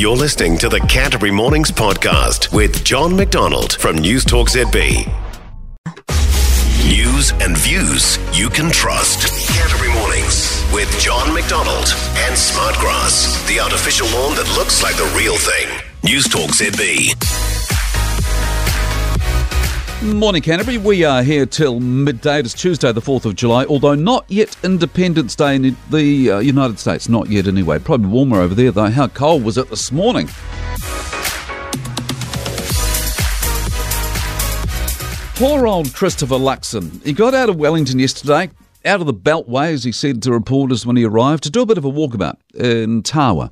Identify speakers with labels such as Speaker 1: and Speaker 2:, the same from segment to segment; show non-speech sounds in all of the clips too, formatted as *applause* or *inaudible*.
Speaker 1: You're listening to the Canterbury Mornings podcast with John MacDonald from News Talk ZB. News and views you can trust. Canterbury Mornings with John MacDonald and Smartgrass, the artificial lawn that looks like the real thing. News Talk ZB.
Speaker 2: Morning, Canterbury. We are here till midday. It's Tuesday, the 4th of July, although not yet Independence Day in the uh, United States. Not yet, anyway. Probably warmer over there, though. How cold was it this morning? Poor old Christopher Luxon. He got out of Wellington yesterday, out of the Beltway, as he said to reporters when he arrived, to do a bit of a walkabout in Tawa,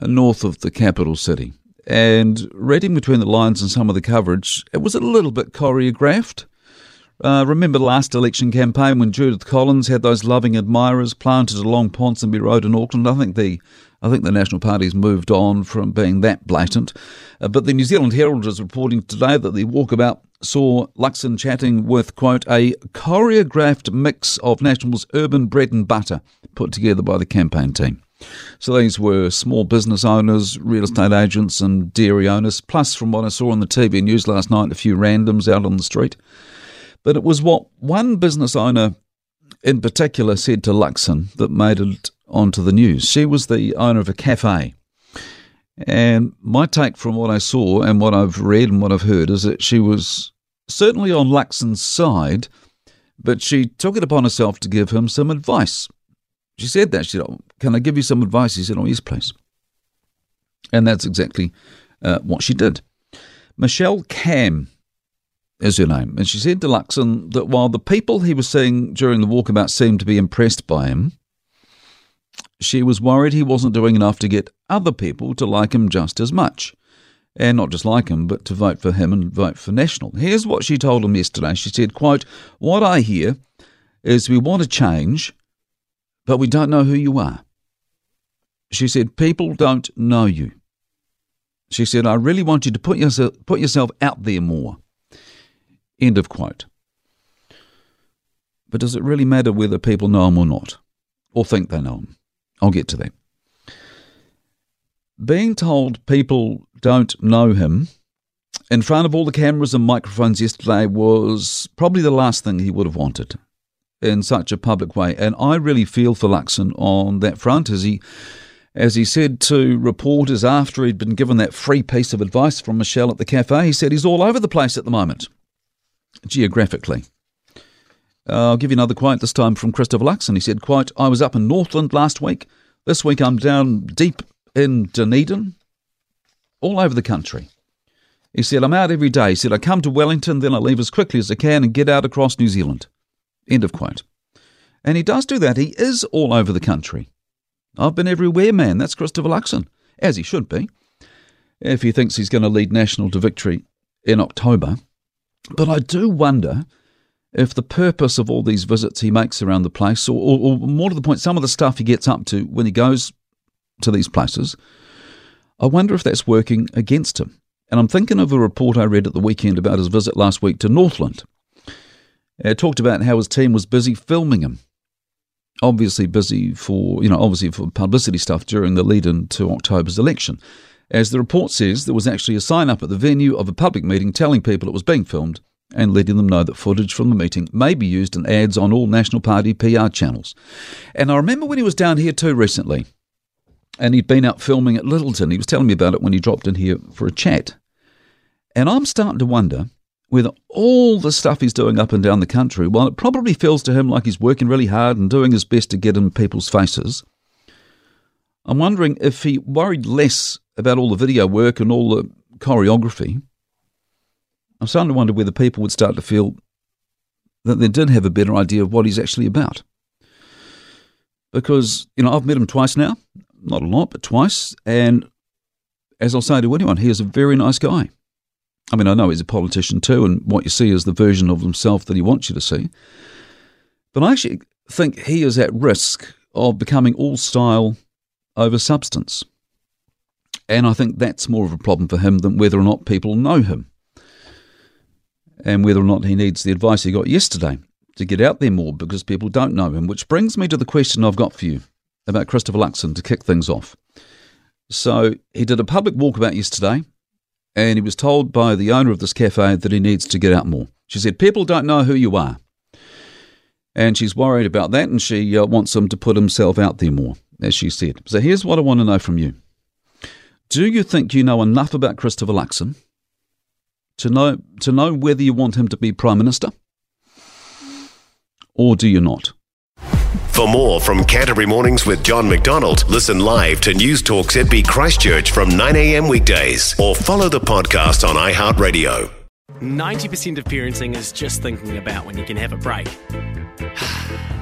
Speaker 2: uh, north of the capital city. And reading between the lines and some of the coverage, it was a little bit choreographed. Uh, remember the last election campaign when Judith Collins had those loving admirers planted along Ponsonby Road in Auckland? I think the I think the National Party's moved on from being that blatant. Uh, but the New Zealand Herald is reporting today that the walkabout saw Luxon chatting with, quote, a choreographed mix of National's urban bread and butter put together by the campaign team. So these were small business owners, real estate agents, and dairy owners, plus, from what I saw on the TV news last night, a few randoms out on the street. But it was what one business owner in particular said to Luxon that made it onto the news. She was the owner of a cafe. And my take from what I saw and what I've read and what I've heard is that she was certainly on Luxon's side, but she took it upon herself to give him some advice. She said that. She said, oh, Can I give you some advice? He said, Oh, yes, please. And that's exactly uh, what she did. Michelle Cam is her name. And she said to Luxon that while the people he was seeing during the walkabout seemed to be impressed by him, she was worried he wasn't doing enough to get other people to like him just as much. And not just like him, but to vote for him and vote for National. Here's what she told him yesterday. She said, quote, What I hear is we want to change, but we don't know who you are. She said, People don't know you. She said, I really want you to put yourself, put yourself out there more. End of quote. But does it really matter whether people know him or not, or think they know him? I'll get to that. Being told people don't know him in front of all the cameras and microphones yesterday was probably the last thing he would have wanted in such a public way. And I really feel for Luxon on that front as he as he said to reporters after he'd been given that free piece of advice from Michelle at the cafe, he said he's all over the place at the moment, geographically. Uh, I'll give you another quote, this time from Christopher Luxon. He said, quote, I was up in Northland last week. This week I'm down deep in Dunedin, all over the country. He said, I'm out every day. He said, I come to Wellington, then I leave as quickly as I can and get out across New Zealand. End of quote. And he does do that. He is all over the country. I've been everywhere, man. That's Christopher Luxon, as he should be, if he thinks he's going to lead National to victory in October. But I do wonder if the purpose of all these visits he makes around the place, or, or, or, more to the point, some of the stuff he gets up to when he goes to these places, I wonder if that's working against him. And I'm thinking of a report I read at the weekend about his visit last week to Northland. It talked about how his team was busy filming him. Obviously busy for, you know, obviously for publicity stuff during the lead in to October's election. As the report says, there was actually a sign up at the venue of a public meeting telling people it was being filmed and letting them know that footage from the meeting may be used in ads on all National Party PR channels. And I remember when he was down here too recently, and he'd been out filming at Lyttelton. He was telling me about it when he dropped in here for a chat. And I'm starting to wonder whether all the stuff he's doing up and down the country, while it probably feels to him like he's working really hard and doing his best to get in people's faces, I'm wondering if he worried less about all the video work and all the choreography I'm starting to wonder whether people would start to feel that they did have a better idea of what he's actually about. Because, you know, I've met him twice now, not a lot, but twice. And as I'll say to anyone, he is a very nice guy. I mean, I know he's a politician too, and what you see is the version of himself that he wants you to see. But I actually think he is at risk of becoming all style over substance. And I think that's more of a problem for him than whether or not people know him and whether or not he needs the advice he got yesterday to get out there more because people don't know him. Which brings me to the question I've got for you about Christopher Luxon to kick things off. So he did a public walkabout yesterday, and he was told by the owner of this cafe that he needs to get out more. She said, People don't know who you are. And she's worried about that, and she uh, wants him to put himself out there more, as she said. So here's what I want to know from you Do you think you know enough about Christopher Luxon to know, to know whether you want him to be Prime Minister? Or do you not?
Speaker 1: For more from Canterbury Mornings with John MacDonald, listen live to News Talk ZB Christchurch from 9am weekdays or follow the podcast on iHeartRadio.
Speaker 3: 90% of parenting is just thinking about when you can have a break. *sighs* *sighs* *sighs*